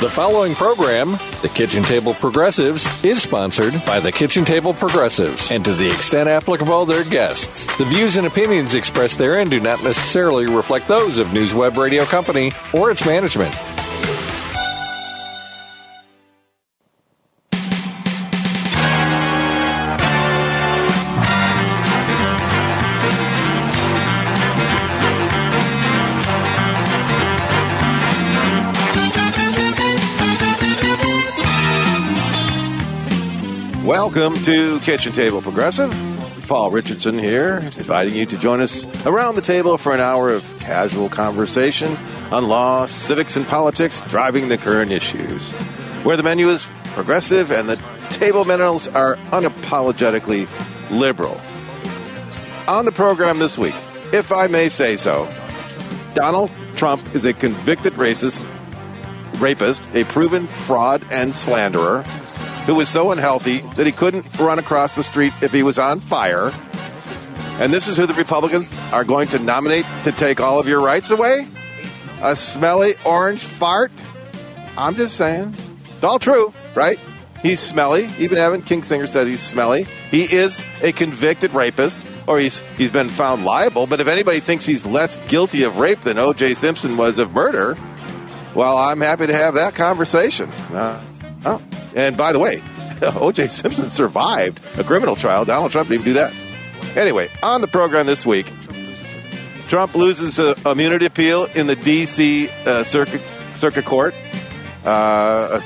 The following program, The Kitchen Table Progressives, is sponsored by the Kitchen Table Progressives and to the extent applicable, their guests. The views and opinions expressed therein do not necessarily reflect those of News Web Radio Company or its management. Welcome to Kitchen Table Progressive. Paul Richardson here, inviting you to join us around the table for an hour of casual conversation on law, civics, and politics driving the current issues. Where the menu is progressive and the table minerals are unapologetically liberal. On the program this week, if I may say so, Donald Trump is a convicted racist, rapist, a proven fraud and slanderer who was so unhealthy that he couldn't run across the street if he was on fire. And this is who the Republicans are going to nominate to take all of your rights away? A smelly orange fart? I'm just saying. It's all true, right? He's smelly. Even Evan Kinzinger says he's smelly. He is a convicted rapist, or he's he's been found liable. But if anybody thinks he's less guilty of rape than O.J. Simpson was of murder, well, I'm happy to have that conversation. Uh, oh, and by the way, O.J. Simpson survived a criminal trial. Donald Trump didn't even do that. Anyway, on the program this week, Trump loses immunity appeal in the D.C. Uh, Circuit Circuit Court. Uh,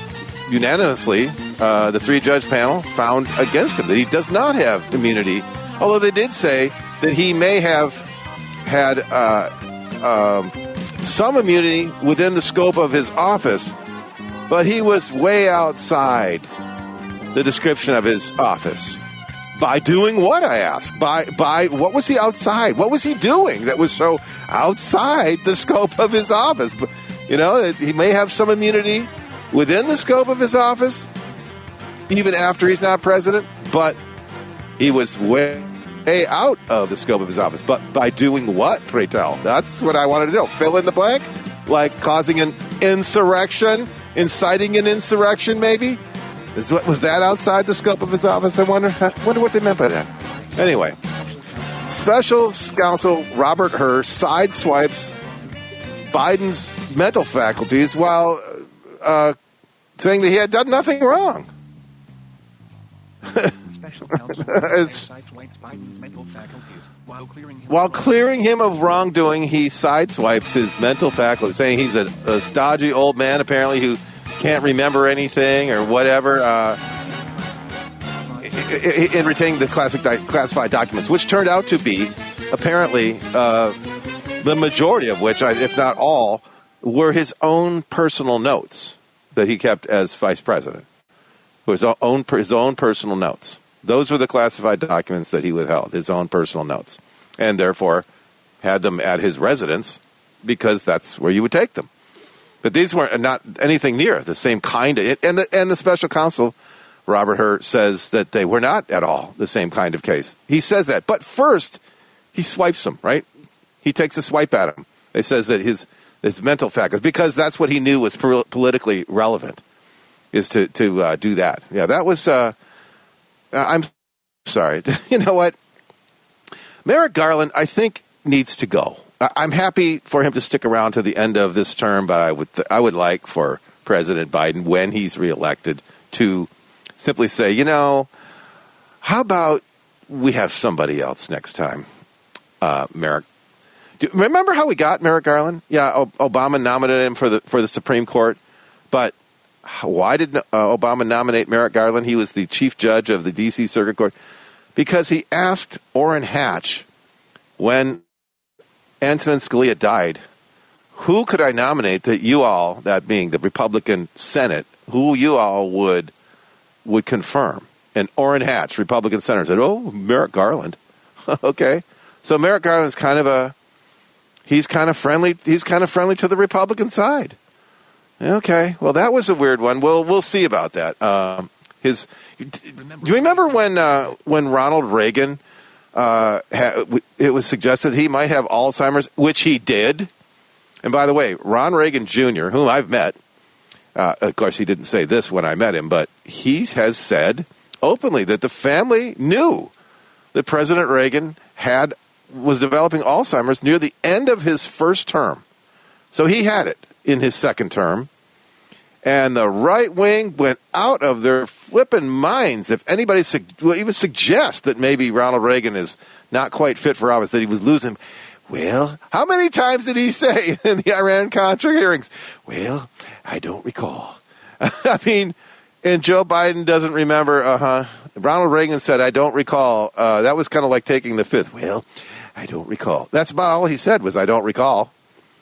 unanimously, uh, the three-judge panel found against him that he does not have immunity. Although they did say that he may have had uh, um, some immunity within the scope of his office but he was way outside the description of his office. By doing what, I ask? By, by what was he outside? What was he doing that was so outside the scope of his office? You know, he may have some immunity within the scope of his office, even after he's not president, but he was way, way out of the scope of his office. But by doing what, pray tell? That's what I wanted to know. Fill in the blank? Like causing an insurrection? Inciting an insurrection, maybe? Is what was that outside the scope of his office? I wonder. wonder what they meant by that. Anyway, special counsel Robert Hur sideswipes Biden's mental faculties while uh, saying that he had done nothing wrong. special counsel sideswipes Biden's mental faculties while clearing him, while clearing him of wrongdoing. He sideswipes his mental faculties, saying he's a, a stodgy old man apparently who can't remember anything or whatever. Uh, in retaining the classic classified documents, which turned out to be apparently uh, the majority of which, if not all, were his own personal notes that he kept as vice president. His own his own personal notes. Those were the classified documents that he withheld, his own personal notes, and therefore had them at his residence because that's where you would take them. But these weren't not anything near the same kind of and the and the special counsel Robert Hur says that they were not at all the same kind of case. He says that, but first he swipes them. Right? He takes a swipe at him. He says that his his mental faculties because that's what he knew was politically relevant is to to uh, do that. Yeah, that was. Uh, I'm sorry. you know what? Merrick Garland, I think, needs to go. I'm happy for him to stick around to the end of this term, but I would I would like for President Biden, when he's reelected, to simply say, you know, how about we have somebody else next time, uh, Merrick. Do, remember how we got Merrick Garland? Yeah, Obama nominated him for the for the Supreme Court, but why did uh, Obama nominate Merrick Garland? He was the chief judge of the D.C. Circuit Court because he asked Orrin Hatch when Antonin Scalia died, who could I nominate that you all, that being the Republican Senate, who you all would would confirm? And Orrin Hatch, Republican senator, said, "Oh, Merrick Garland." okay, so Merrick Garland's kind of a he's kind of friendly. He's kind of friendly to the Republican side. Okay, well that was a weird one. We'll we'll see about that. Um, his, do you remember when uh, when Ronald Reagan? uh, it was suggested he might have Alzheimer's, which he did. And by the way, Ron Reagan Jr., whom I've met, Uh, of course, he didn't say this when I met him, but he has said openly that the family knew that President Reagan had was developing Alzheimer's near the end of his first term. So he had it in his second term. And the right wing went out of their flipping minds if anybody even suggest that maybe Ronald Reagan is not quite fit for office, that he was losing. Well, how many times did he say in the Iran Contra hearings? Well, I don't recall. I mean, and Joe Biden doesn't remember. Uh huh. Ronald Reagan said, "I don't recall." Uh, that was kind of like taking the fifth. Well, I don't recall. That's about all he said was, "I don't recall."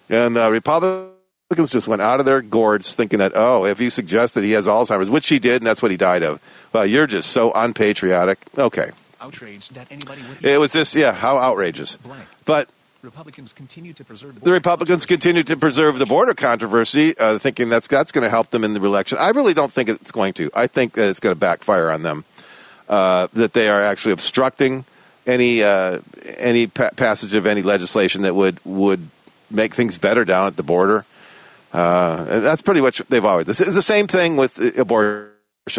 And uh, Republicans just went out of their gourds thinking that, oh, if you suggest that he has Alzheimer's, which he did, and that's what he died of. Well, you're just so unpatriotic. Okay. Outraged that anybody would. It was just, yeah, how outrageous. Blank. But Republicans continue to preserve the, the Republicans continue to preserve the border controversy, uh, thinking that's that's going to help them in the election. I really don't think it's going to. I think that it's going to backfire on them. Uh, that they are actually obstructing any uh, any pa- passage of any legislation that would would make things better down at the border. Uh, that's pretty much they've always. This is the same thing with abortion.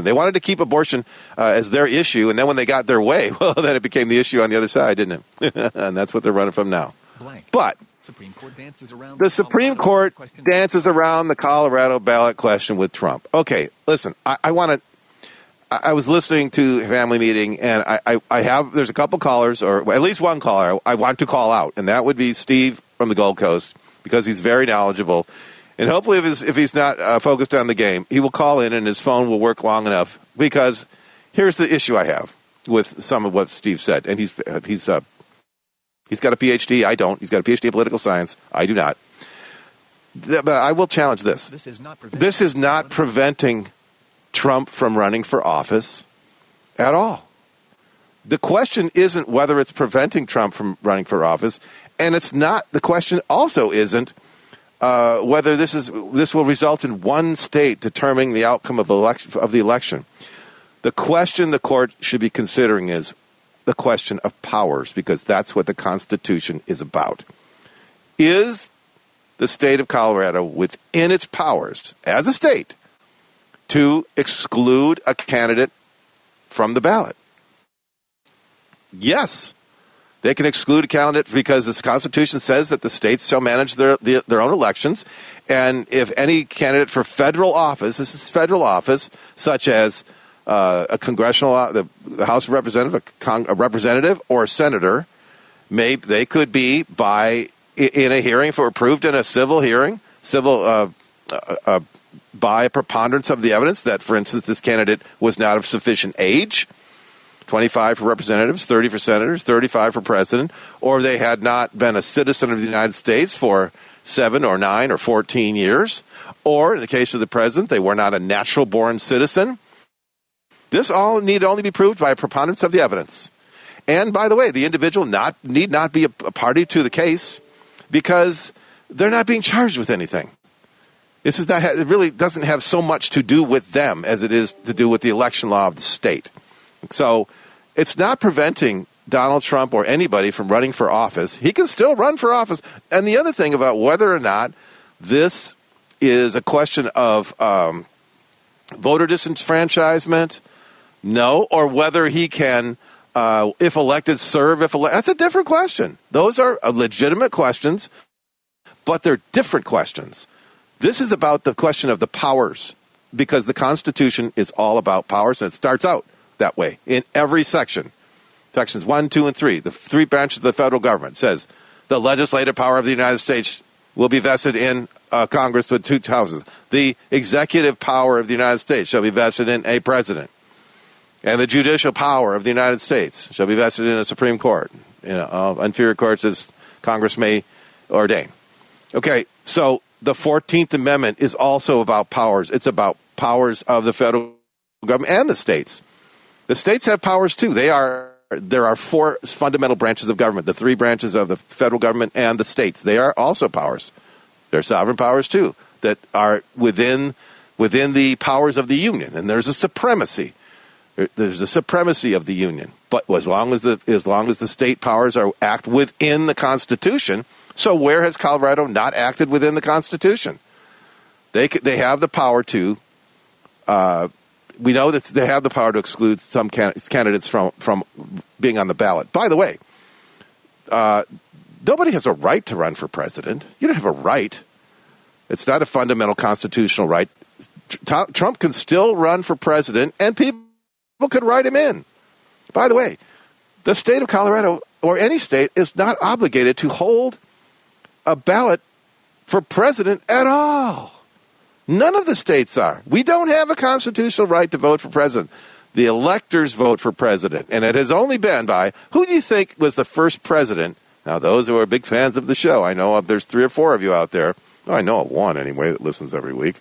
They wanted to keep abortion uh, as their issue, and then when they got their way, well, then it became the issue on the other side, didn't it? and that's what they're running from now. blank. But Supreme Court dances around the Supreme Court dances around the Colorado ballot question with Trump. Okay, listen, I, I want to. I I was listening to a family meeting, and I, I, I have there's a couple callers, or at least one caller I want to call out, and that would be Steve from the Gold Coast because he's very knowledgeable, and hopefully if he's, if he's not uh, focused on the game, he will call in and his phone will work long enough. Because here's the issue I have with some of what Steve said, and he's uh, he's uh, he's got a PhD. I don't. He's got a PhD in political science. I do not. Th- But I will challenge this. This is not preventing This is not preventing Trump from running for office at all. The question isn't whether it's preventing Trump from running for office, and it's not. The question also isn't uh, whether this is this will result in one state determining the outcome of election of the election. The question the court should be considering is the question of powers, because that's what the Constitution is about. Is the state of Colorado within its powers as a state to exclude a candidate from the ballot? Yes. They can exclude a candidate because the Constitution says that the states shall manage their, their, own elections. And if any candidate for federal office, this is federal office, such as uh, a congressional, uh, the, the House of Representative, a, con- a representative, or a senator, may they could be by in a hearing for approved in a civil hearing, civil uh, uh, uh, by a preponderance of the evidence that, for instance, this candidate was not of sufficient age. 25 for representatives, 30 for senators, 35 for president, or they had not been a citizen of the United States for seven or nine or 14 years, or in the case of the president, they were not a natural born citizen. This all need only be proved by a preponderance of the evidence. And by the way, the individual not need not be a, party to the case because they're not being charged with anything. This is not it really doesn't have so much to do with them as it is to do with the election law of the state. So it's not preventing Donald Trump or anybody from running for office. He can still run for office. And the other thing about whether or not this is a question of um, voter disenfranchisement, no, or whether he can, uh, if elected, serve. If ele- that's a different question. Those are uh, legitimate questions, but they're different questions. This is about the question of the powers, because the Constitution is all about powers, and it starts out that way in every section. Sections 1, 2, and 3, the three branches of the federal government, says the legislative power of the United States will be vested in uh, Congress with two houses. The executive power of the United States shall be vested in a president. And the judicial power of the United States shall be vested in a Supreme Court. You know, uh, inferior courts as Congress may ordain. Okay, so the 14th Amendment is also about powers. It's about powers of the federal government and the states. The states have powers too. They are there are four fundamental branches of government: the three branches of the federal government and the states. They are also powers. They're sovereign powers too that are within within the powers of the union, and there's a supremacy. There's a supremacy of the union, but as long as the as long as the state powers are act within the Constitution. So where has Colorado not acted within the Constitution? They they have the power to. Uh, we know that they have the power to exclude some can- candidates from from being on the ballot. By the way, uh, nobody has a right to run for president. You don't have a right. It's not a fundamental constitutional right. Tr- Trump can still run for president, and people could write him in. By the way, the state of Colorado or any state is not obligated to hold a ballot for president at all. None of the states are. We don't have a constitutional right to vote for president. The electors vote for president, and it has only been by who do you think was the first president? Now, those who are big fans of the show, I know there's three or four of you out there. Oh, I know of one anyway that listens every week.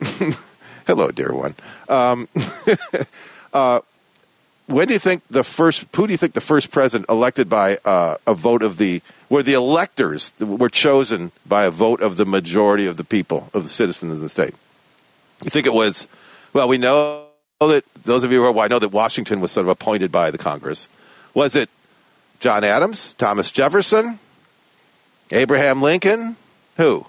Hello, dear one. Um, uh, when do you think the first? Who do you think the first president elected by uh, a vote of the where the electors were chosen by a vote of the majority of the people of the citizens of the state? You think it was? Well, we know that those of you who are, well, I know that Washington was sort of appointed by the Congress. Was it John Adams, Thomas Jefferson, Abraham Lincoln? Who?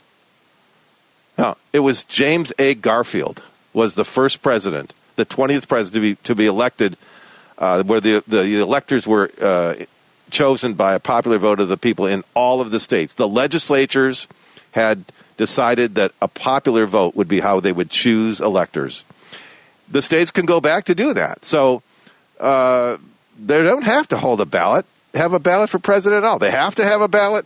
No, it was James A. Garfield was the first president, the 20th president to be, to be elected uh, where the, the electors were uh, chosen by a popular vote of the people in all of the states. The legislatures had decided that a popular vote would be how they would choose electors. The states can go back to do that. So uh, they don't have to hold a ballot, have a ballot for president at all. They have to have a ballot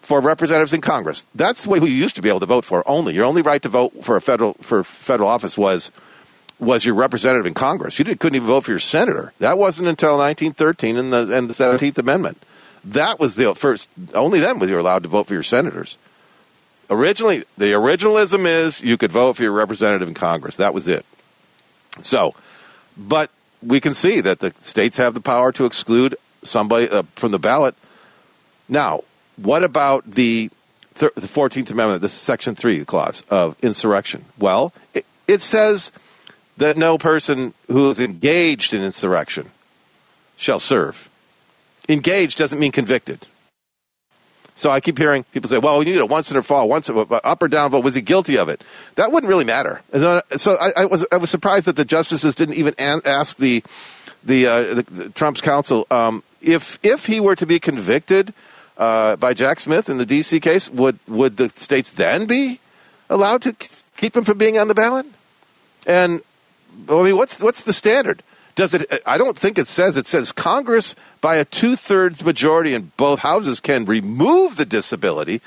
for representatives in Congress. That's the way we used to be able to vote for only. Your only right to vote for a federal for federal office was – was your representative in Congress. You couldn't even vote for your senator. That wasn't until 1913 and the, and the 17th Amendment. That was the first, only then was you allowed to vote for your senators. Originally, the originalism is you could vote for your representative in Congress. That was it. So, but we can see that the states have the power to exclude somebody uh, from the ballot. Now, what about the the 14th Amendment, this Section 3 clause of insurrection? Well, it, it says that no person who is engaged in insurrection shall serve. Engaged doesn't mean convicted. So I keep hearing people say, well, you know, once in or fall, once up or down vote. Was he guilty of it? That wouldn't really matter. So I, I was I was surprised that the justices didn't even ask the the, uh, the, the Trump's counsel um, if if he were to be convicted uh, by Jack Smith in the D.C. case, would would the states then be allowed to keep him from being on the ballot? And I mean, what's what's the standard? Does it? I don't think it says. It says Congress, by a two-thirds majority in both houses, can remove the disability,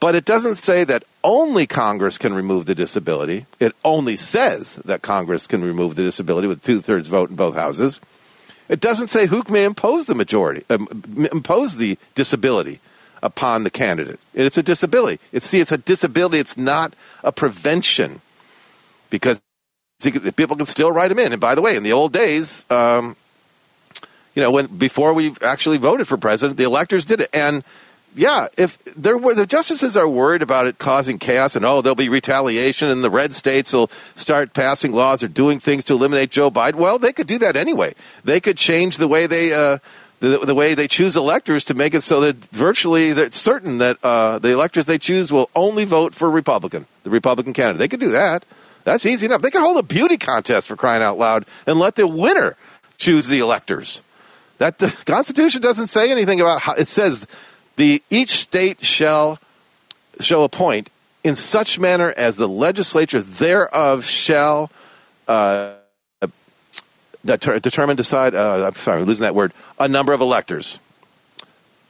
but it doesn't say that only Congress can remove the disability. It only says that Congress can remove the disability with two-thirds vote in both houses. It doesn't say who may impose the majority, um, impose the disability upon the candidate. It's a disability. It's see, it's a disability. It's not a prevention because people can still write them in. And by the way, in the old days, um, you know, when before we actually voted for president, the electors did it. And yeah, if there were the justices are worried about it causing chaos and oh, there'll be retaliation and the red states will start passing laws or doing things to eliminate Joe Biden. Well, they could do that anyway. They could change the way they. Uh, the, the, way they choose electors to make it so that virtually it's certain that uh, the electors they choose will only vote for Republican, the Republican candidate. They could do that. That's easy enough. They can hold a beauty contest for crying out loud and let the winner choose the electors. That the Constitution doesn't say anything about how it says the each state shall shall appoint in such manner as the legislature thereof shall uh, determine, decide. Uh, I'm sorry, I'm losing that word. A number of electors.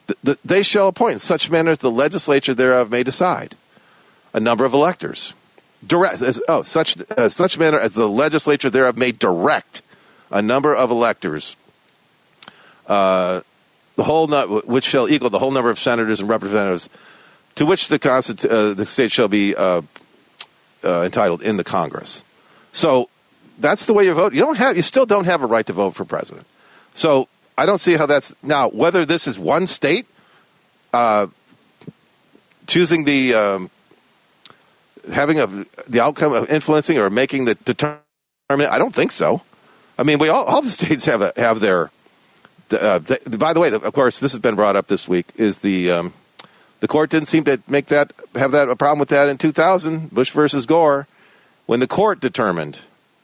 The, the, they shall appoint in such manner as the legislature thereof may decide. A number of electors direct as, oh such uh, such manner as the legislature thereof may direct a number of electors uh, the whole which shall equal the whole number of senators and representatives to which the constitu- uh, the state shall be uh, uh, entitled in the Congress. So that's the way you vote. You don't have you still don't have a right to vote for president. So I don't see how that's now whether this is one state uh, choosing the um, having a, the outcome of influencing or making the determinant? I don't think so. I mean, we all, all the states have a, have their. Uh, by the way, of course, this has been brought up this week. Is the um, The court didn't seem to make that have that a problem with that in 2000, Bush versus Gore, when the court determined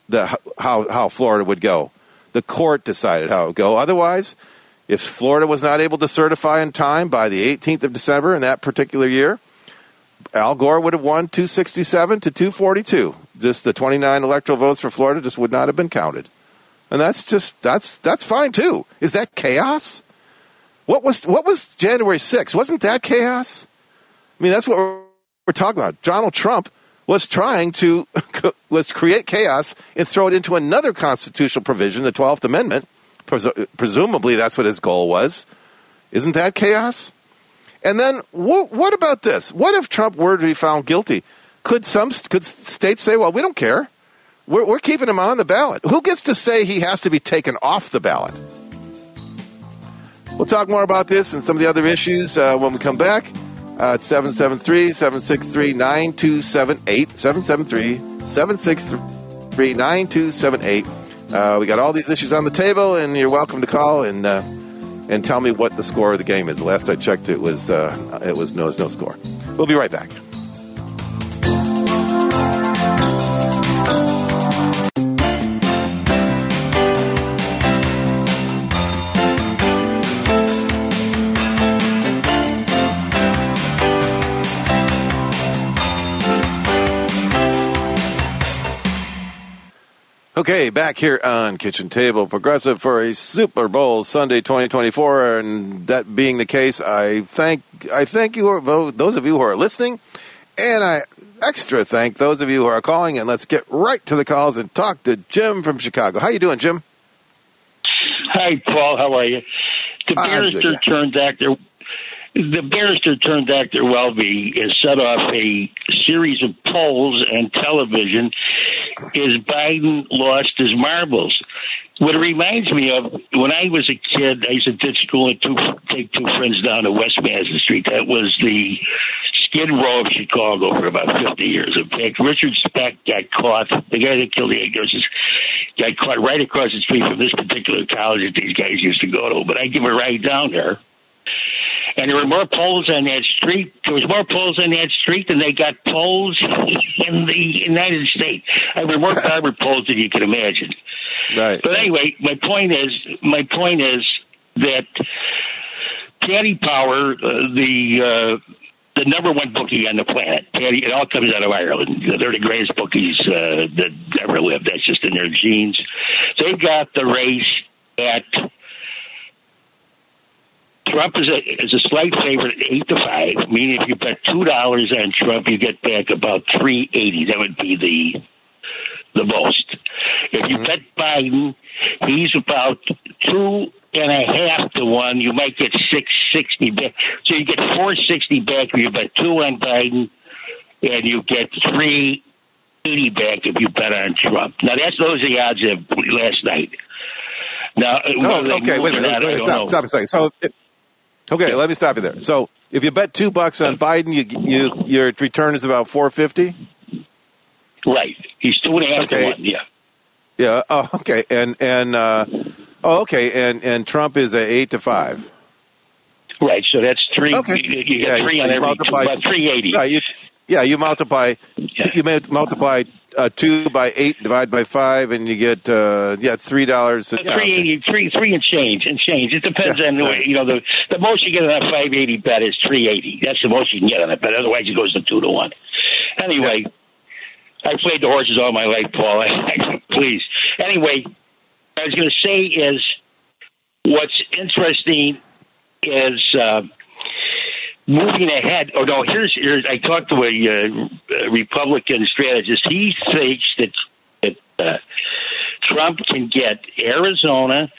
the how how Florida would go. The court decided how it would go. Otherwise, if Florida was not able to certify in time by the 18th of December in that particular year, Al Gore would have won 267 to 242. Just the 29 electoral votes for Florida just would not have been counted. And that's just that's that's fine too. Is that chaos? What was what was January 6th? Wasn't that chaos? I mean, that's what we're, we're talking about. Donald Trump was trying to was create chaos and throw it into another constitutional provision, the 12th Amendment. Presu- presumably, that's what his goal was. Isn't that chaos? And then, wh- what about this? What if Trump were to be found guilty? Could some could states say, "Well, we don't care. We're, we're keeping him on the ballot"? Who gets to say he has to be taken off the ballot? We'll talk more about this and some of the other issues uh, when we come back. Uh, it's 773 763 9278. 773 763 9278. Uh, We got all these issues on the table, and you're welcome to call and uh, and tell me what the score of the game is. The last I checked, it was uh, it was no, it was no score. We'll be right back. Okay, back here on Kitchen Table Progressive for a Super Bowl Sunday 2024, and that being the case, I thank I thank you those of you who are listening, and I extra thank those of you who are calling. And let's get right to the calls and talk to Jim from Chicago. How you doing, Jim? Hi, Paul. How are you? The I'm barrister good, yeah. turned actor. The barrister turned actor Welby set off a series of polls and television. Is Biden lost his marbles? What it reminds me of when I was a kid, I used to ditch school and two, take two friends down to West Madison Street. That was the Skid Row of Chicago for about 50 years. In fact, Richard Speck got caught, the guy that killed the nurses, got caught right across the street from this particular college that these guys used to go to. But I give a ride down there. And there were more polls on that street. There was more polls on that street than they got polls in the United States. I mean, more barber poles than you can imagine. Right. But anyway, my point is, my point is that Paddy Power, uh, the uh, the number one bookie on the planet, Paddy, it all comes out of Ireland. They're the greatest bookies uh, that ever lived. That's just in their genes. They got the race at Trump is a is a slight favorite at eight to five. Meaning, if you bet two dollars on Trump, you get back about three eighty. That would be the the most. If you mm-hmm. bet Biden, he's about two and a half to one. You might get six sixty back. So you get four sixty back if you bet two on Biden, and you get three eighty back if you bet on Trump. Now that's those are the odds of last night. Now, Oh, okay. Wait a minute. Wait, stop, stop a second. So, if- okay, let me stop you there. So, if you bet two bucks on Biden, you you your return is about four fifty. Right. He's two and a half Okay. to one. Yeah. Yeah. Oh, okay. And and uh, oh, okay. And and Trump is a eight to five. Right. So that's three. Okay. You, you Yeah, get three so on you every two, multiply- about three eighty. Yeah. You yeah you multiply Yeah. you may multiply uh, two by eight divide by five and you get uh, yeah three dollars. Yeah, Three okay. eighty, three, three and change, and change. It depends Yeah, on the yeah. way. You know, the the most you get on a five eighty bet is three eighty. That's the most you can get on a bet. Otherwise, it goes to two to one. Anyway, I played the horses all my life, Paul. Please. Anyway, what I was going to say is what's interesting is. Uh, moving ahead. Oh no, here's, here's I talked to a, uh, Republican strategist. He thinks that that uh, Trump can get Arizona,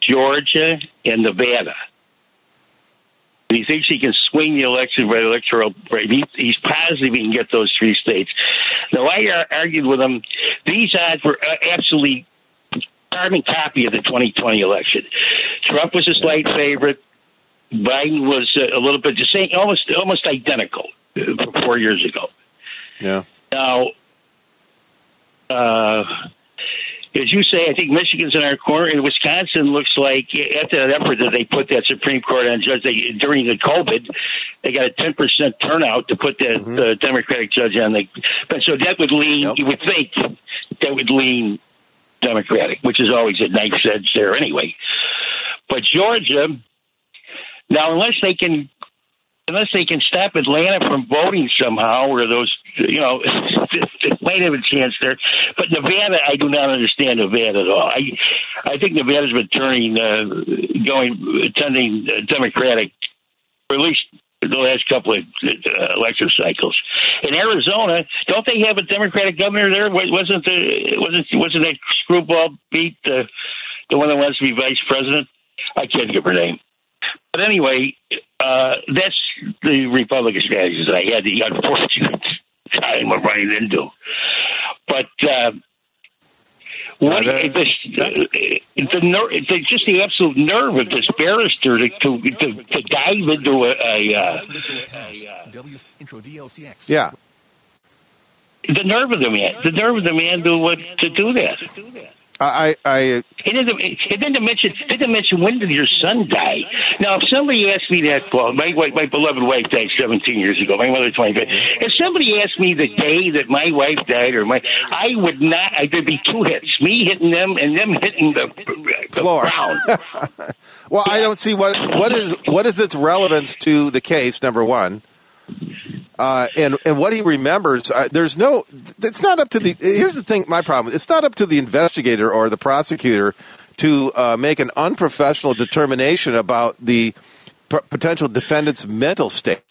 Georgia, and Nevada. He thinks he can swing the election by electoral. He, he's positive he can get those three states. Now, I ar- argued with him. These odds were uh, absolutely carbon copy of the 2020 election. Trump was a slight favorite. Biden was uh, a little bit the same, almost almost identical uh, four years ago. Yeah. Now, uh, as you say, I think Michigan's in our corner, and Wisconsin looks like after that effort that they put that Supreme Court on judge they, during the COVID, they got a ten percent turnout to put that Mm-hmm. uh, Democratic judge on the. But so that would lean. Yep. You would think that would lean Democratic, which is always a knife's edge there anyway. But Georgia, now unless they can unless they can stop Atlanta from voting somehow, or those, you know, might have a chance there. But Nevada, I do not understand Nevada at all. I, I think Nevada's been turning, uh, going, attending uh, Democratic, or at least the last couple of uh, election cycles. In Arizona, don't they have a Democratic governor there? Wasn't the wasn't wasn't that screwball beat the the one that wants to be vice president? I can't give her name. But anyway, uh, that's the Republican strategies that I had the unfortunate time of running into. But uh, what Yeah, that- this, uh, the, the just the absolute nerve of this barrister to to, to, to dive into a, a uh. Yeah. the nerve of the man, the nerve of the man to what to do that. I, I, then, and then to mention, then to mention, when did your son die? Now, if somebody asked me that, well, my wife, my beloved wife died 17 years ago. My mother 25. If somebody asked me the day that my wife died, or my, I would not. I, there'd be two hits: me hitting them, and them hitting the, the Floor. ground. well, I don't see what what is what is its relevance to the case. Number one, uh, and and what he remembers. Uh, there's no. It's not up to the. Here's the thing. My problem. It's not up to the investigator or the prosecutor to uh, make an unprofessional determination about the p- potential defendant's mental state.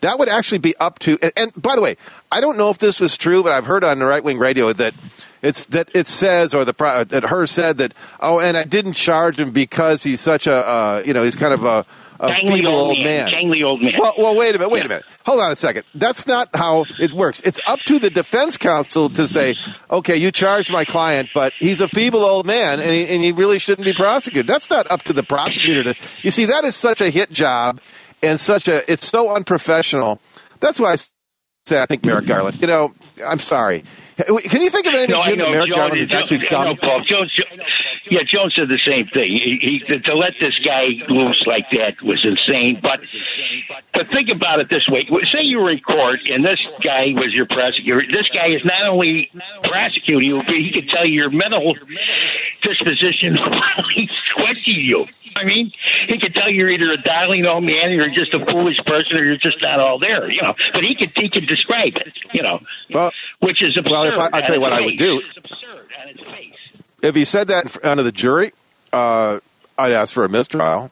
That would actually be up to. And, and by the way, I don't know if this was true, but I've heard on the right wing radio that it's that it says or the that her said that oh, and I didn't charge him because he's such a uh, you know he's kind of a, a Gangly feeble old man. man. Gangly old man. Well, well, wait a minute, wait a minute. Hold on a second. That's not how it works. It's up to the defense counsel to say, okay, you charged my client, but he's a feeble old man, and he, and he really shouldn't be prosecuted. That's not up to the prosecutor to. You see, that is such a hit job, and such a. It's so unprofessional. That's why I say I think Merrick Garland. You know, I'm sorry. Can you think of anything, No, Jim, know. that Merrick Garland is actually done? Paul. Yeah, Jones said the same thing. He, he, to let this guy loose like that was insane. But but think about it this way: say you were in court and this guy was your prosecutor. This guy is not only prosecuting you, but he could tell you your mental disposition while he's questioning you. I mean, he could tell you're either a darling old man, or you're just a foolish person, or you're just not all there. You know, but he could he could describe it. You know, Well, which is absurd. Well, if I- I'll tell you what I would do. If he said that in front of the jury, uh, I'd ask for a mistrial.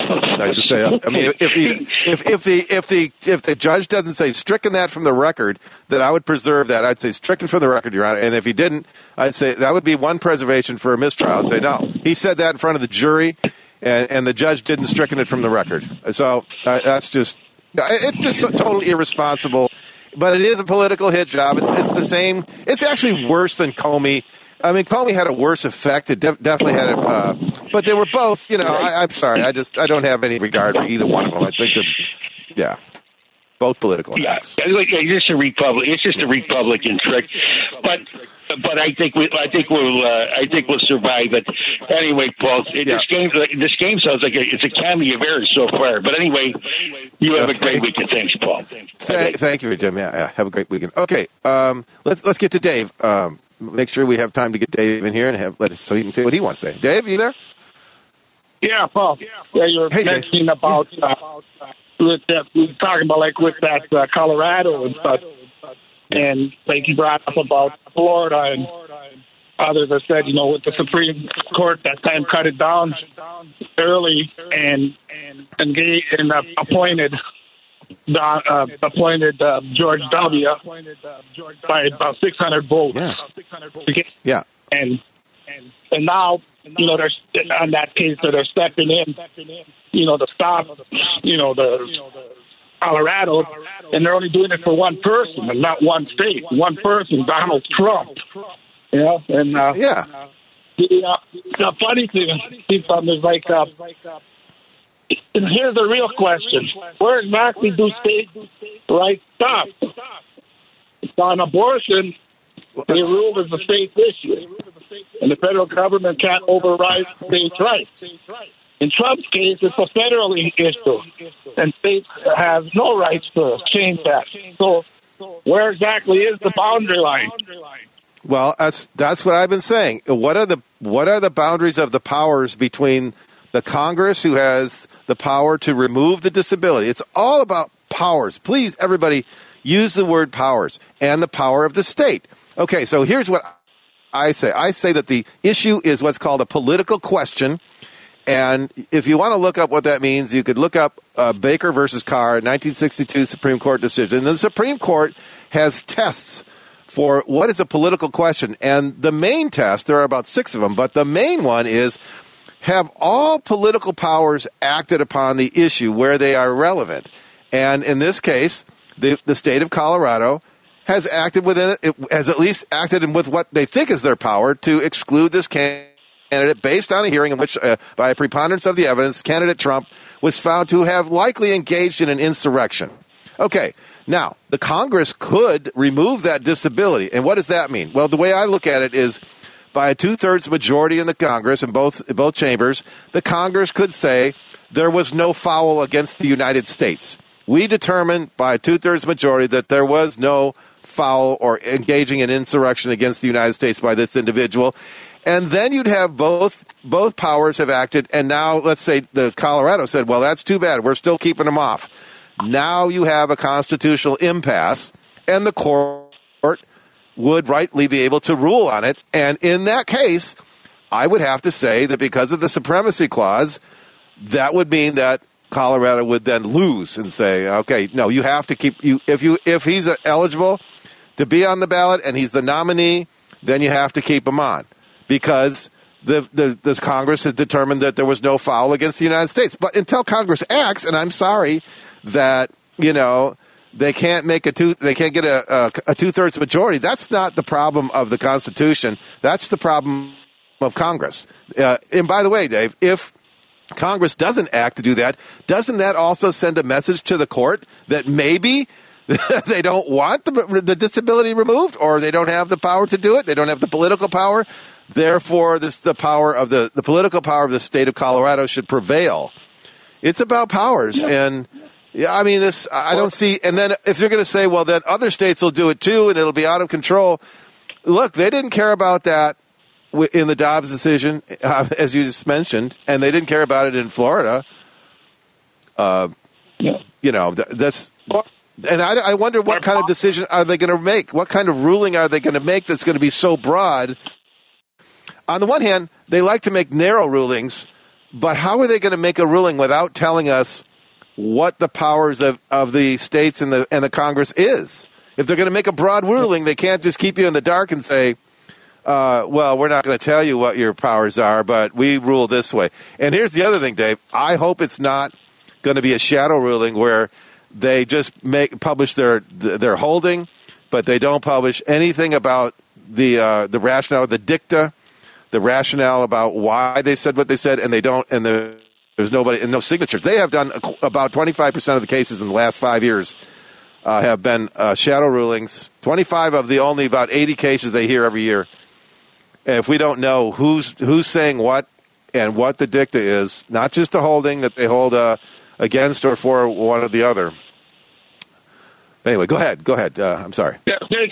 I just say, I mean, if he, if if the if the if the judge doesn't say stricken that from the record, then I would preserve that. I'd say stricken from the record, Your Honor. And if he didn't, I'd say that would be one preservation for a mistrial. I'd say no. He said that in front of the jury, and, and the judge didn't stricken it from the record. So uh, that's just it's just so totally irresponsible. But it is a political hit job. It's it's the same. It's actually worse than Comey. I mean, Comey had a worse effect. It def- definitely had a, uh, but they were both. You know, I, I'm sorry. I just I don't have any regard for either one of them. I think that, yeah, both political Yeah, acts. It's just a republic. It's just a Republican trick, but but I think we I think we'll uh, I think we'll survive it. Anyway, Paul, it, this game this game sounds like a, it's a comedy of errors so far. But anyway, you have a great weekend. Thanks, Paul. Th- thank you, Jim. Yeah, yeah, have a great weekend. Okay, um, let's let's get to Dave. Um, make sure we have time to get Dave in here and have let it, so he can say what he wants to say. Dave, you there? Yeah, Paul. Yeah, you were Hey, Dave. mentioning about uh, with that, we were talking about like with that uh, Colorado and stuff, and like you brought up about Florida and others have said, you know, with the Supreme Court that time cut it down early and and gave, and uh, appointed. Uh, appointed uh, George W. by about 600 votes. Yeah. Okay Yeah. and and and now you know they're on that case that they're stepping in, you know, to stop, you know, the Colorado, and they're only doing it for one person and not one state, one person, Donald Trump. You know, and uh, Yeah. the, uh, the funny thing something is like, uh, and here's the real question: Where exactly do states right stop? On abortion, They rule as a state issue, and the federal government can't override states' rights. In Trump's case, it's a federal issue, and states have no rights to change that. So, where exactly is the boundary line? Well, that's that's what I've been saying. What are the what are the boundaries of the powers between the Congress, who has the power to remove the disability? It's all about powers. Please, everybody, use the word powers and the power of the state. Okay, so here's what I say. I say that the issue is what's called a political question. And if you want to look up what that means, you could look up uh, Baker versus Carr, 1962 Supreme Court decision. And the Supreme Court has tests for what is a political question. And the main test, there are about six of them, but the main one is have all political powers acted upon the issue where they are relevant? And in this case, the, the state of Colorado has acted within it, has at least acted in with what they think is their power to exclude this candidate based on a hearing in which, uh, by a preponderance of the evidence, candidate Trump was found to have likely engaged in an insurrection. Okay, now the Congress could remove that disability, and what does that mean? Well, the way I look at it is by a two-thirds majority in the Congress in both in both chambers, the Congress could say there was no foul against the United States. We determined by a two-thirds majority that there was no foul or engaging in insurrection against the United States by this individual. And then you'd have both both powers have acted, and now let's say the Colorado said, "Well, that's too bad. We're still keeping them off." Now you have a constitutional impasse, and the court would rightly be able to rule on it. And in that case, I would have to say that because of the supremacy clause, that would mean that Colorado would then lose and say, okay, no, you have to keep you if you if he's eligible to be on the ballot and he's the nominee, then you have to keep him on because the, the, the Congress has determined that there was no foul against the United States. But until Congress acts, and I'm sorry that you know they can't make a two they can't get a, a, a two thirds majority. That's not the problem of the Constitution. That's the problem of Congress. Uh, and by the way, Dave, if Congress doesn't act to do that, doesn't that also send a message to the court that maybe they don't want the, the disability removed or they don't have the power to do it? They don't have the political power. Therefore, this, the power of the, the political power of the state of Colorado should prevail. It's about powers. And yeah, I mean, this, I don't see. And then if you're going to say, well, then other states will do it too and it'll be out of control. Look, they didn't care about that in the Dobbs decision, uh, as you just mentioned, and they didn't care about it in Florida. Uh, Yeah. you know, th- that's. And I, I wonder what kind of decision are they going to make? What kind of ruling are they going to make that's going to be so broad? On the one hand, they like to make narrow rulings, but how are they going to make a ruling without telling us what the powers of, of the states and the and the Congress is? If they're going to make a broad ruling, they can't just keep you in the dark and say, uh, "Well, we're not going to tell you what your powers are, but we rule this way." And here's the other thing, Dave. I hope it's not going to be a shadow ruling where they just make publish their their holding, but they don't publish anything about the uh, the rationale, the dicta, the rationale about why they said what they said, and they don't, and the, there's nobody and no signatures. They have done about 25 percent of the cases in the last five years uh, have been uh, shadow rulings. 25 of the only about 80 cases they hear every year. And if we don't know who's who's saying what and what the dicta is, not just the holding that they hold uh, against or for one or the other. Anyway, go ahead. Go ahead. Uh, I'm sorry. Yeah, they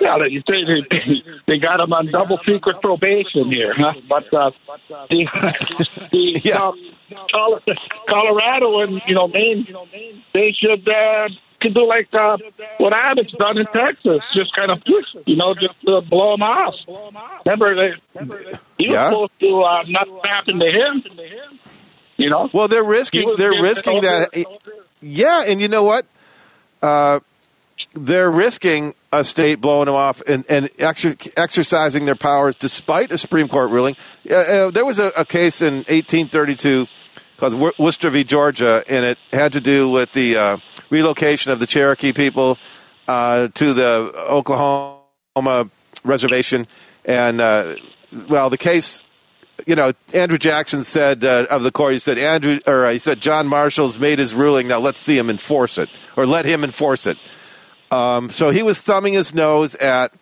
yeah, you say they, they got him on double secret probation here, huh? But uh, the, the Yeah. um, Colorado and you know Maine, they should uh, could do like uh, what Abbott's done in Texas, just kind of you know just uh, blow them off. Remember they he was Yeah. supposed to uh, not happen to him. You know, Well, they're risking. They're risking that. Yeah, and you know what? Uh, they're risking a state blowing them off and, and exer- exercising their powers despite a Supreme Court ruling. Uh, uh, there was a, a case in 1832 called Wor- Worcester v. Georgia, and it had to do with the uh, relocation of the Cherokee people uh, to the Oklahoma reservation. And, well, the case you know, Andrew Jackson said uh, of the court, he said Andrew, or uh, he said John Marshall's made his ruling. Now let's see him enforce it, or let him enforce it. Um, so he was thumbing his nose at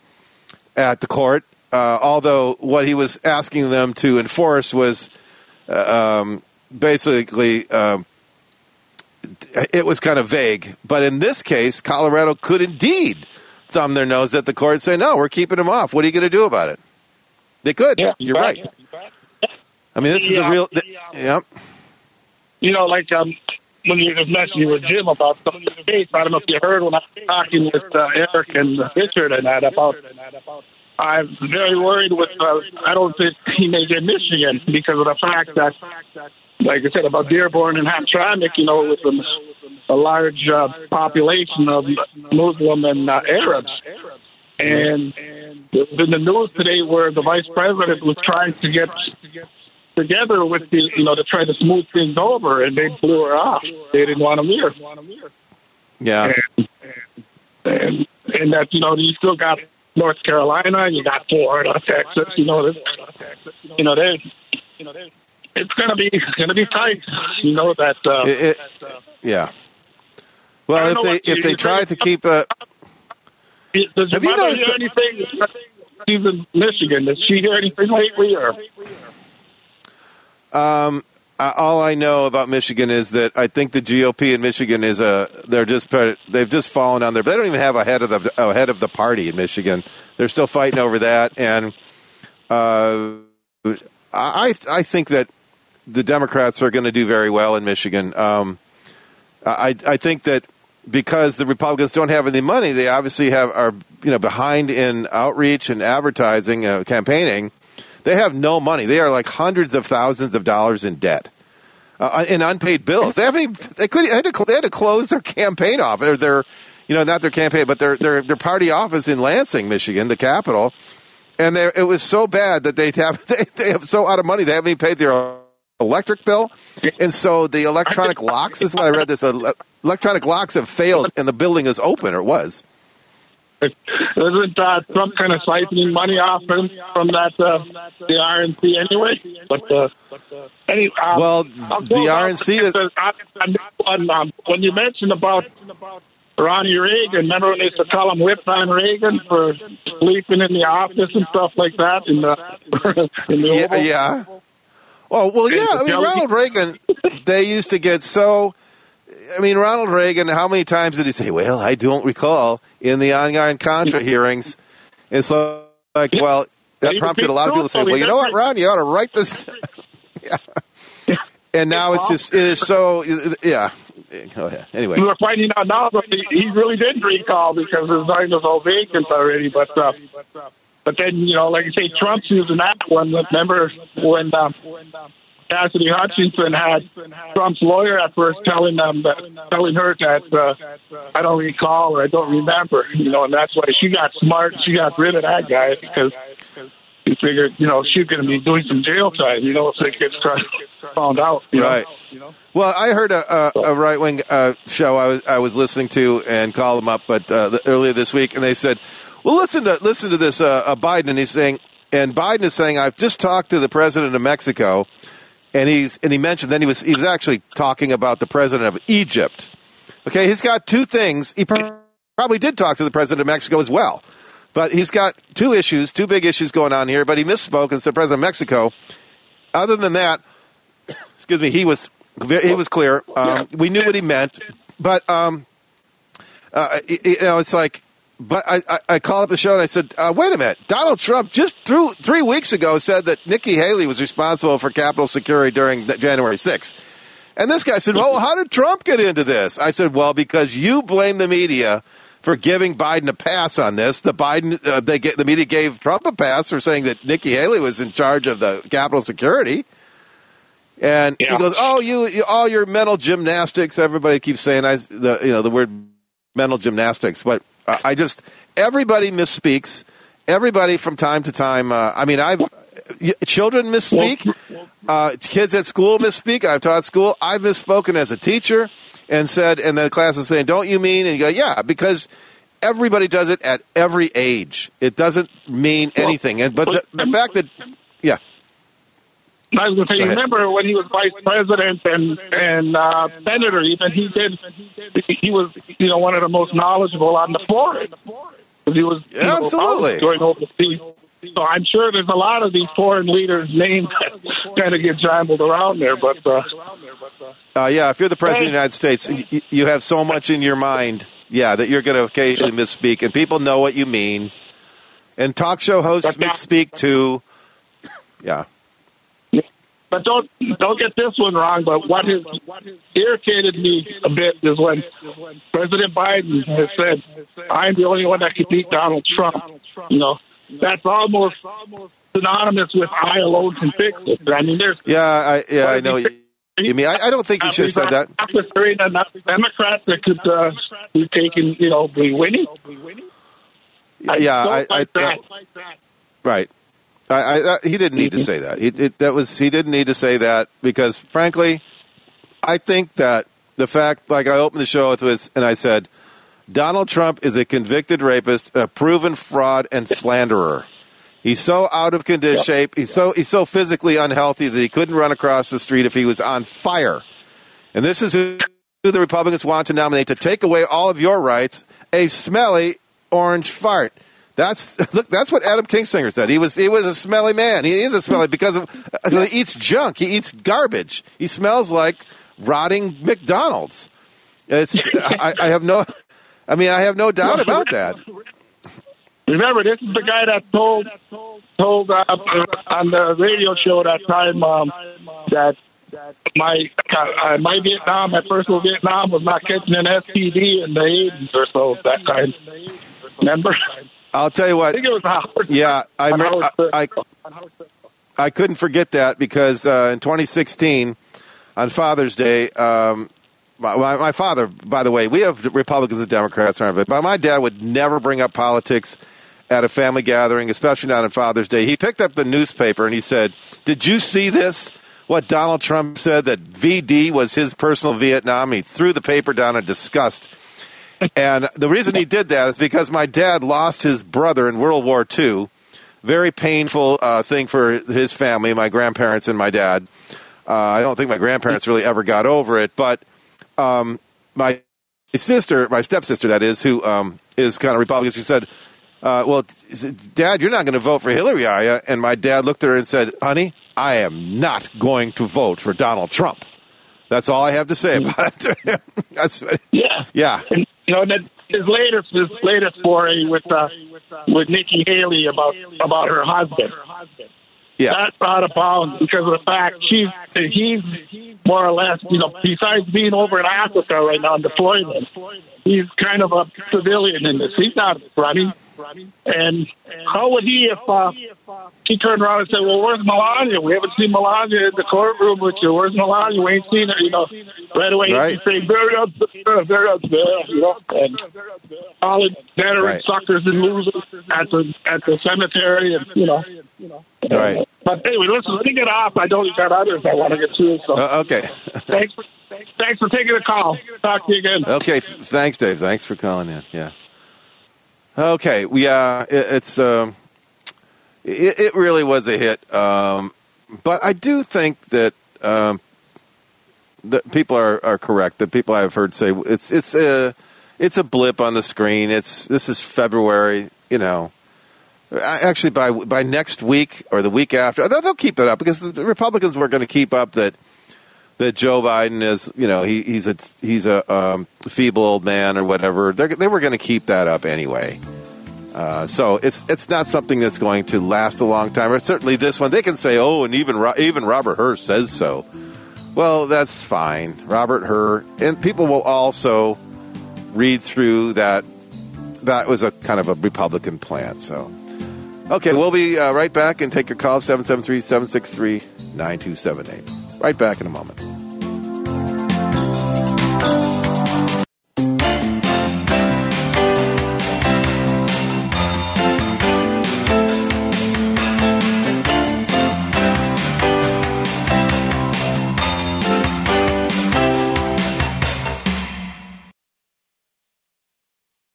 at the court. Uh, although what he was asking them to enforce was uh, um, basically um, it was kind of vague. But in this case, Colorado could indeed thumb their nose at the court and say, "No, we're keeping him off. What are you going to do about it?" They could. Yeah, You're right. I mean, this is a real. Th- yep. You know, like um, when you was mentioning with Jim about some of the states, I don't know if you heard when I was talking with uh, Eric and Richard and that about. I'm very worried with. Uh, I don't think he may get Michigan because of the fact that, like I said about Dearborn and Hamtramck, you know, with a, a large uh, population of Muslim and uh, Arabs, and in the news today where the vice president was trying to get together with the, you know, to try to smooth things over, and they blew her off. They didn't want to hear. Yeah. And, and, and that, you know, you still got North Carolina, you got Florida, Texas, you know, this, you know, they, you know, they, it's gonna be, it's gonna be tight. You know that. Uh, It- it- yeah. Well, if they if they try to keep uh, Does Have you noticed hear anything? She's in Michigan. Does she hear anything lately? Or Um, all I know about Michigan is that I think the GOP in Michigan is a they're just they've just fallen on their they don't even have a head of the a head of the party in Michigan. They're still fighting over that, and uh, I I think that the Democrats are going to do very well in Michigan. Um, I I think that because the Republicans don't have any money, they obviously have are you know behind in outreach and advertising, uh, campaigning. They have no money. They are like hundreds of thousands of dollars in debt, uh, in unpaid bills. They haven't. Even, they could. They had, to, they had to close their campaign off. Or their, you know, not their campaign, but their their their party office in Lansing, Michigan, the capital. And they, it was so bad that they have they, they have so out of money they haven't even paid their electric bill, and so the electronic locks is what I read. This the electronic locks have failed, and the building is open, or was. Isn't uh, Trump kind of siphoning money off him from that uh, the RNC anyway? But uh, any um, Well, the RNC is- the- I- I- on, um, when you mentioned about Ronnie Reagan, remember when they used to call him Whip on Reagan for sleeping in the office and stuff like that in the in the Yeah, yeah. Oh well, yeah. I mean, Ronald Reagan. They used to get so. I mean, Ronald Reagan. How many times did he say? Well, I don't recall in the ongoing Contra hearings. It's like, well, that prompted a lot of people to say, well, you know what, Ron, you ought to write this. yeah. And now it's just it is so yeah. Go ahead. Anyway, We were finding out now that he, really did recall because his line was all vacant already. But uh, but then you know, like I say, Trump's using that one. Remember when um, Cassidy Hutchinson had Trump's lawyer at first telling them that, telling her that uh, I don't recall or I don't remember. You know, and that's why she got smart. She got rid of that guy because. She figured, you know, she's going to be doing some jail time, you know, if it gets found out. You. Know? Well, I heard a, a, a right wing uh, show I was I was listening to and called them up, but uh, earlier this week, and they said, "Well, listen to listen to this uh, uh, Biden," and he's saying, and Biden is saying, "I've just talked to the president of Mexico," and he's and he mentioned then he was he was actually talking about the president of Egypt. Okay, he's got two things. He probably did talk to the president of Mexico as well, but he's got two issues, two big issues going on here. But he misspoke and said president of Mexico. Other than that, excuse me, he was he was clear. Um, we knew what he meant, but um, uh, you you know, it's like. But I, I, I called up the show and I said, uh, "Wait a minute! Donald Trump just through three weeks ago said that Nikki Haley was responsible for Capitol security during January 6th. And this guy said, "Well, how did Trump get into this?" I said, "Well, because you blame the media for giving Biden a pass on this. The Biden, uh, they get, the media gave Trump a pass for saying that Nikki Haley was in charge of the Capitol security." And Yeah. he goes, "Oh, you, you, all your mental gymnastics." Everybody keeps saying, "I, the, you know, the word mental gymnastics," but uh, I just everybody misspeaks. Everybody from time to time. Uh, I mean, I've children misspeak. Uh, kids at school misspeak. I've taught school. I've misspoken as a teacher and said, and the class is saying, "Don't you mean?" And you go, "Yeah," because everybody does it at every age. It doesn't mean anything. And but the, the fact that, yeah, I was going to say, Go remember when he was vice president and and uh, senator, even he did. He was, you know, one of the most knowledgeable on the floor. 'Cause he was you Yeah, know, absolutely. going overseas. So I'm sure there's a lot of these foreign leaders' names that kind of get jumbled around there. But uh, Uh, yeah, if you're the president of the United States, you, you have so much in your mind, yeah, that you're going to occasionally misspeak, and people know what you mean. And talk show hosts misspeak too. Yeah. But don't don't get this one wrong. But what has irritated me a bit is when President Biden has said, "I'm the only one that can beat Donald Trump." You know, that's almost synonymous with "I alone can fix it." I mean, there's Yeah, I, yeah, I know. You, mean I, I don't think you should have said that. Enough Democrats that could uh, be taking, you know, be winning. I yeah, I, I, like that. right. I, I, uh, he didn't need to say that. He, it, that was he didn't need to say that because, frankly, I think that the fact, like I opened the show with this, and I said, Donald Trump is a convicted rapist, a proven fraud and slanderer. He's so out of condition shape. He's so he's so physically unhealthy that he couldn't run across the street if he was on fire. And this is who the Republicans want to nominate to take away all of your rights, a smelly orange fart. That's look. That's what Adam Kinzinger said. He was he was a smelly man. He is a smelly because of uh, he eats junk. He eats garbage. He smells like rotting McDonald's. It's I, I have no. I mean, I have no doubt about that. Remember, this is the guy that told told uh, on the radio show that time um, that my uh, my Vietnam, my personal Vietnam, was not catching an STD in the 80s or so. That time, remember? I'll tell you I what. think it was Howard. Yeah, I Howard I, I On Howard Stern. I couldn't forget that because uh, in 2016, on Father's Day, um, my, my father, by the way, we have Republicans and Democrats, aren't we? But my dad would never bring up politics at a family gathering, especially not on Father's Day. He picked up the newspaper and he said, "Did you see this? What Donald Trump said that VD was his personal Vietnam?" He threw the paper down in disgust. And the reason he did that is because my dad lost his brother in World War II. Very painful uh, thing for his family, my grandparents and my dad. Uh, I don't think my grandparents really ever got over it, but um, my sister, my stepsister, that is, who um, is kind of Republican, she said, uh, "Well, Dad, you're not going to vote for Hillary, are you?" And my dad looked at her and said, "Honey, I am not going to vote for Donald Trump." That's all I have to say about it. That's Yeah. yeah. And you know that his latest his latest foray with uh, with Nikki Haley about about her husband. Yeah. That's out of bounds because of the fact she's he's more or less you know besides being over in Africa right now in deployment, he's kind of a civilian in this. He's not running. And how would he if uh, he turned around and said, "Well, where's Melania? We haven't seen Melania in the courtroom with you. Where's Melania? We ain't seen her." You know, right away Right. he'd say, "Very upset, very upset." You know, and all the veteran Right. suckers and losers at the at the cemetery, and you know. Right. But anyway, listen, let me get off. I know you got others I want to get to. So Uh, okay. thanks for thanks for taking the call. Talk to you again. Okay. Thanks, Dave. Thanks for calling in. Yeah. Okay. We uh, it, it's um, it, it really was a hit. Um, but I do think that um, that people are, are correct. That people I've heard say it's it's a it's a blip on the screen. It's this is February. You know. Actually, by by next week or the week after, they'll keep it up because the Republicans were going to keep up that that Joe Biden is, you know, he, he's a he's a um, feeble old man or whatever. They're, they were going to keep that up anyway. Uh, so it's it's not something that's going to last a long time. Or certainly this one, they can say, oh, and even even Robert Hur says so. Well, that's fine, Robert Hur, and people will also read through that. That was a kind of a Republican plan. So, okay, we'll be uh, right back and take your call 773-763-9278. Right back in a moment.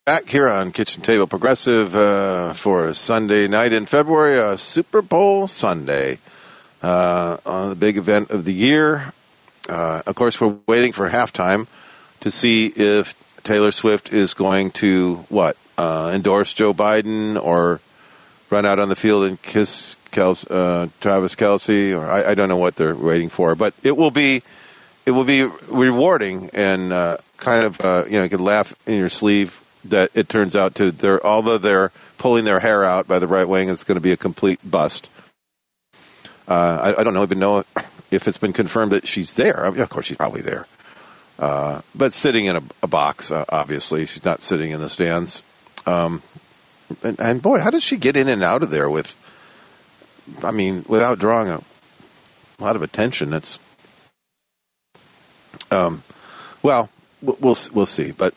Back here on Kitchen Table Progressive uh, for Sunday night in February, a Super Bowl Sunday, uh, on the big event of the year. Uh, of course, we're waiting for halftime to see if Taylor Swift is going to what uh, endorse Joe Biden or run out on the field and kiss Kels, uh, Travis Kelce, or I, I don't know what they're waiting for, but it will be it will be rewarding and uh, kind of uh, you know you can laugh in your sleeve that it turns out to they're although they're pulling their hair out by the right wing, it's going to be a complete bust. Uh, I, I, don't know even know if it's been confirmed that she's there. I mean, of course, she's probably there, uh, but sitting in a, a box. Uh, obviously, she's not sitting in the stands. Um, and, and boy, how does she get in and out of there with? I mean, without drawing a lot of attention. That's um, well, we'll we'll see. But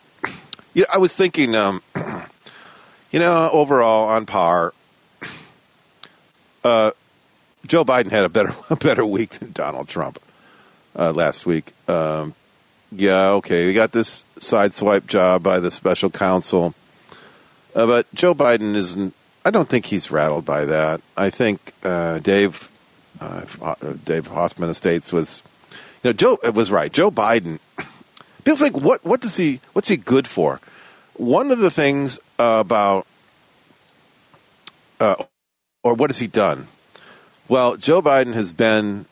you know, I was thinking, um, you know, overall on par. Uh, Joe Biden had a better a better week than Donald Trump uh, last week. Um, yeah, okay, we got this sideswipe job by the special counsel, uh, but Joe Biden isn't. I don't think he's rattled by that. I think uh, Dave uh, Dave Hoffman Estates was you know, Joe was right. Joe Biden. People think, what what does he? What's he good for? One of the things about, uh, or what has he done? Well, Joe Biden has been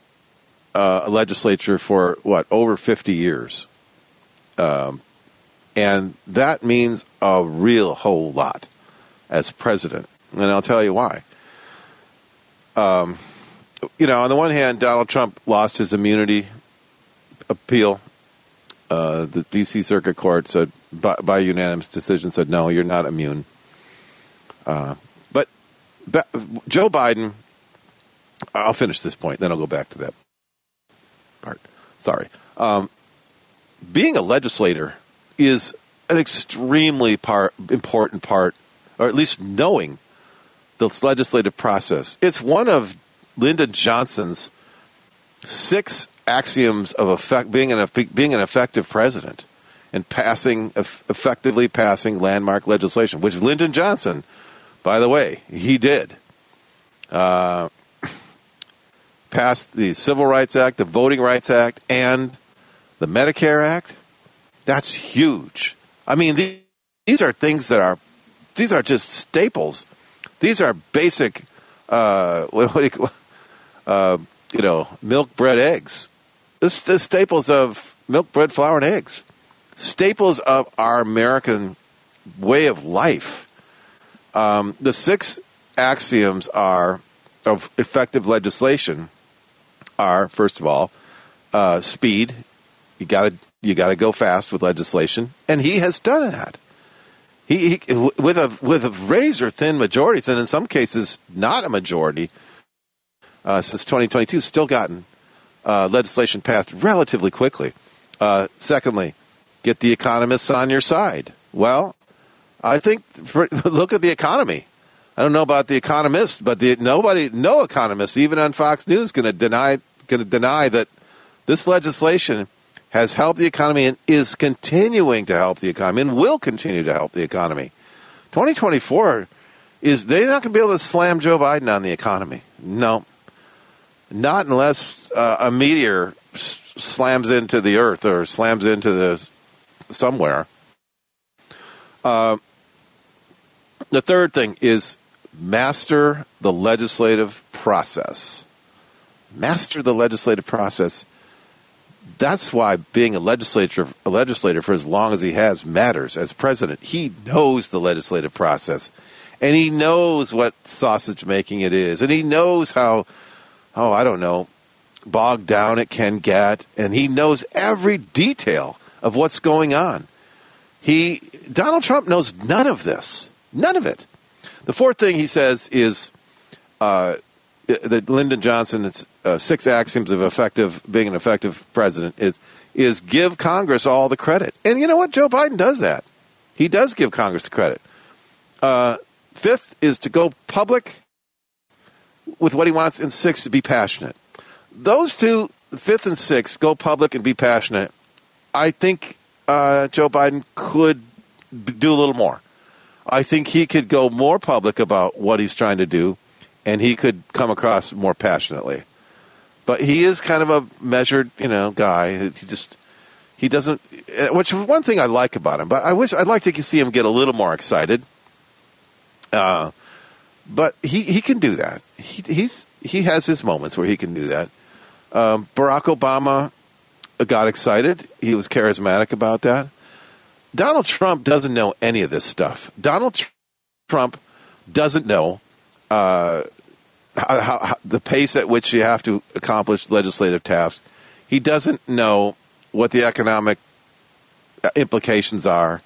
uh, a legislature for what over fifty years, um, and that means a real whole lot as president. And I'll tell you why. Um, you know, on the one hand, Donald Trump lost his immunity appeal. Uh, the D.C. Circuit Court said, by, by, unanimous decision, said no, you're not immune. Uh, but Joe Biden, I'll finish this point, then I'll go back to that part. Sorry. Um, being a legislator is an extremely part, important part, or at least knowing the legislative process. It's one of Lyndon Johnson's six axioms of effect, being an being an effective president and passing effectively passing landmark legislation, which Lyndon Johnson, by the way, he did. Uh, passed the Civil Rights Act, the Voting Rights Act, and the Medicare Act. That's huge. I mean, these, these are things that are these are just staples. These are basic. Uh, what, what do you, uh, you know, milk, bread, eggs. This the staples of milk, bread, flour, and eggs. Staples of our American way of life. Um, the six axioms are of effective legislation are first of all uh, speed. You got to you got to go fast with legislation, and he has done that. He, he with a with a razor thin majorities, and in some cases not a majority uh, since 2022, still gotten uh, legislation passed relatively quickly. Uh, secondly, get the economists on your side. Well, I think for, look at the economy. I don't know about the economists, but the, nobody, no economist, even on Fox News, going to deny going to deny that this legislation has helped the economy and is continuing to help the economy and will continue to help the economy. 2024 is they're not going to be able to slam Joe Biden on the economy. No, not unless uh, a meteor s- slams into the earth or slams into the somewhere. Uh, the third thing is master the legislative process. Master the legislative process. That's why being a legislator, a legislator for as long as he has matters. As president, he knows the legislative process, and he knows what sausage making it is, and he knows how oh, I don't know, bogged down it can get, and he knows every detail of what's going on. He Donald Trump knows none of this, none of it. The fourth thing he says is uh, that Lyndon Johnson's uh, six axioms of effective being an effective president is is give Congress all the credit, and you know what? Joe Biden does that. He does give Congress the credit. Uh, fifth is to go public with what he wants, and sixth to be passionate. Those two, fifth and sixth, go public and be passionate. I think uh, Joe Biden could do a little more. I think he could go more public about what he's trying to do, and he could come across more passionately. But he is kind of a measured, you know, guy. He just he doesn't. Uh, which is one thing I like about him. But I wish I'd like to see him get a little more excited. Uh, but he, he can do that. He, he's he has his moments where he can do that. Um, Barack Obama got excited. He was charismatic about that. Donald Trump doesn't know any of this stuff. Donald Tr- Trump doesn't know uh, how, how, how, the pace at which you have to accomplish legislative tasks. He doesn't know what the economic uh, implications are.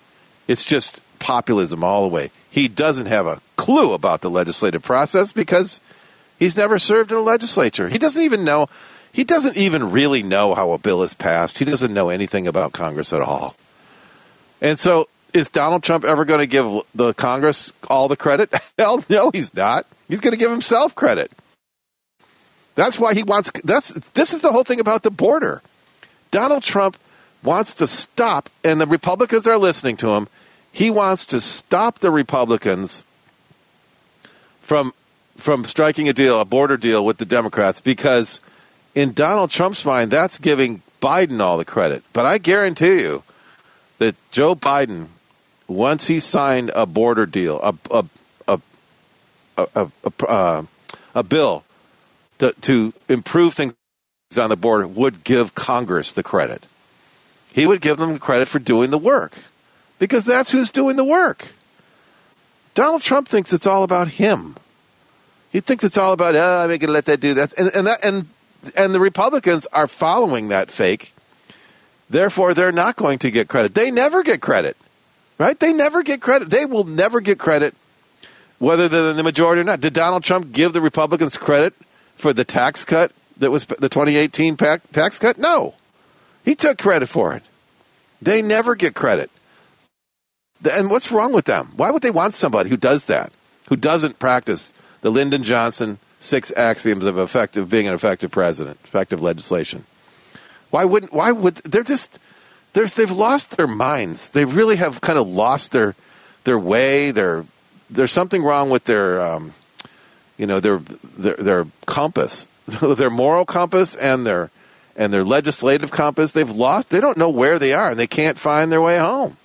It's just populism all the way. He doesn't have a clue about the legislative process because he's never served in a legislature. He doesn't even know. He doesn't even really know how a bill is passed. He doesn't know anything about Congress at all. And so, is Donald Trump ever going to give the Congress all the credit? Hell no, he's not. He's going to give himself credit. That's why he wants. That's this is the whole thing about the border. Donald Trump wants to stop, and the Republicans are listening to him. He wants to stop the Republicans from from striking a deal, a border deal with the Democrats, because in Donald Trump's mind, that's giving Biden all the credit. But I guarantee you that Joe Biden, once he signed a border deal, a a a a, a, a, uh, a bill to, to improve things on the border, would give Congress the credit. He would give them credit for doing the work because that's who's doing the work. Donald Trump thinks it's all about him. He thinks it's all about, oh, I'm going to let that do that. And, and, that, and, and the Republicans are following that fake. Therefore, they're not going to get credit. They never get credit, right? They never get credit. They will never get credit, whether they're in the majority or not. Did Donald Trump give the Republicans credit for the tax cut that was the 2018 tax cut? No. He took credit for it. They never get credit. And what's wrong with them? Why would they want somebody who does that, who doesn't practice the Lyndon Johnson six axioms of effective being an effective president, effective legislation? Why wouldn't? Why would they're just? They've lost their minds. They really have kind of lost their their way. Their there's something wrong with their um, you know their their, their compass, their moral compass, and their and their legislative compass. They've lost. They don't know where they are, and they can't find their way home.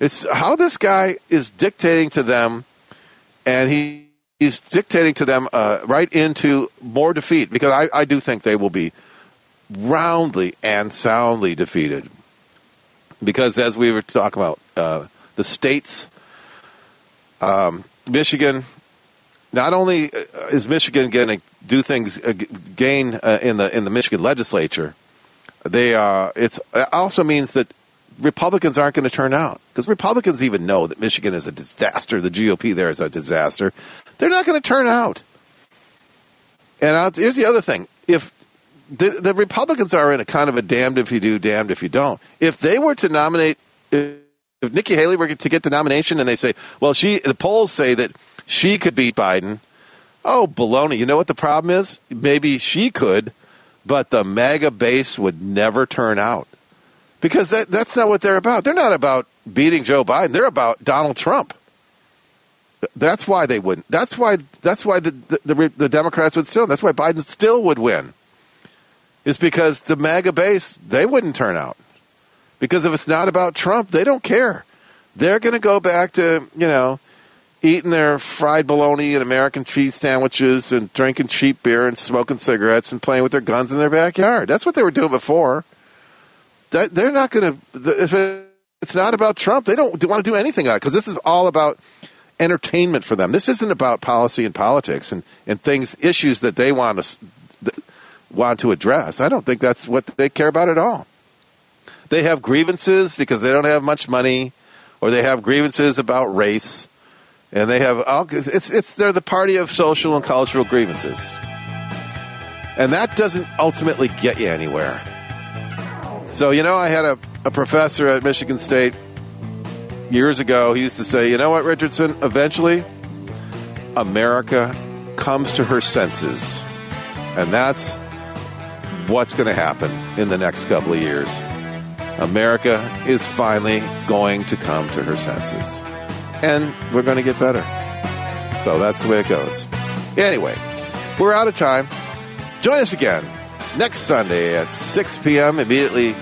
It's how this guy is dictating to them, and he, he's dictating to them uh, right into more defeat because I, I do think they will be roundly and soundly defeated. Because as we were talking about, uh, the states, um, Michigan, not only uh, is Michigan going to do things, uh, gain uh, in the in the Michigan legislature, they uh, it's it also means that Republicans aren't going to turn out because Republicans even know that Michigan is a disaster. The GOP there is a disaster. They're not going to turn out. And here's the other thing: if the, the Republicans are in a kind of a damned if you do, damned if you don't. If they were to nominate, if, if Nikki Haley were to get the nomination, and they say, well, she the polls say that she could beat Biden. Oh, baloney! You know what the problem is? Maybe she could, but the MAGA base would never turn out because that, that's not what they're about. They're not about beating Joe Biden. They're about Donald Trump. That's why they wouldn't. That's why. That's why the the, the, the Democrats would still. That's why Biden still would win. Is because the MAGA base they wouldn't turn out because if it's not about Trump, they don't care. They're going to go back to you know eating their fried bologna and American cheese sandwiches and drinking cheap beer and smoking cigarettes and playing with their guns in their backyard. That's what they were doing before they're not going to. If it's not about Trump, they don't want to do anything on it because this is all about entertainment for them. This isn't about policy and politics and, and things, issues that they want to want to address. I don't think that's what they care about at all. They have grievances because they don't have much money, or they have grievances about race, and they have it's it's they're the party of social and cultural grievances, and that doesn't ultimately get you anywhere. So, you know, I had a, a professor at Michigan State years ago. He used to say, you know what, Richardson? Eventually, America comes to her senses. And that's what's going to happen in the next couple of years. America is finally going to come to her senses. And we're going to get better. So that's the way it goes. Anyway, we're out of time. Join us again next Sunday at 6 p.m., immediately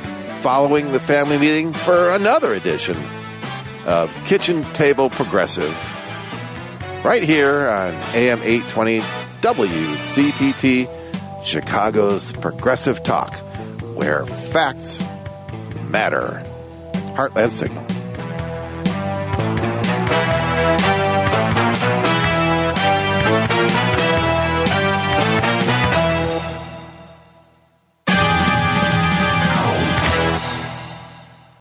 following the family meeting for another edition of Kitchen Table Progressive. right here on AM 820 WCPT, Chicago's Progressive Talk, where facts matter. Heartland Signal.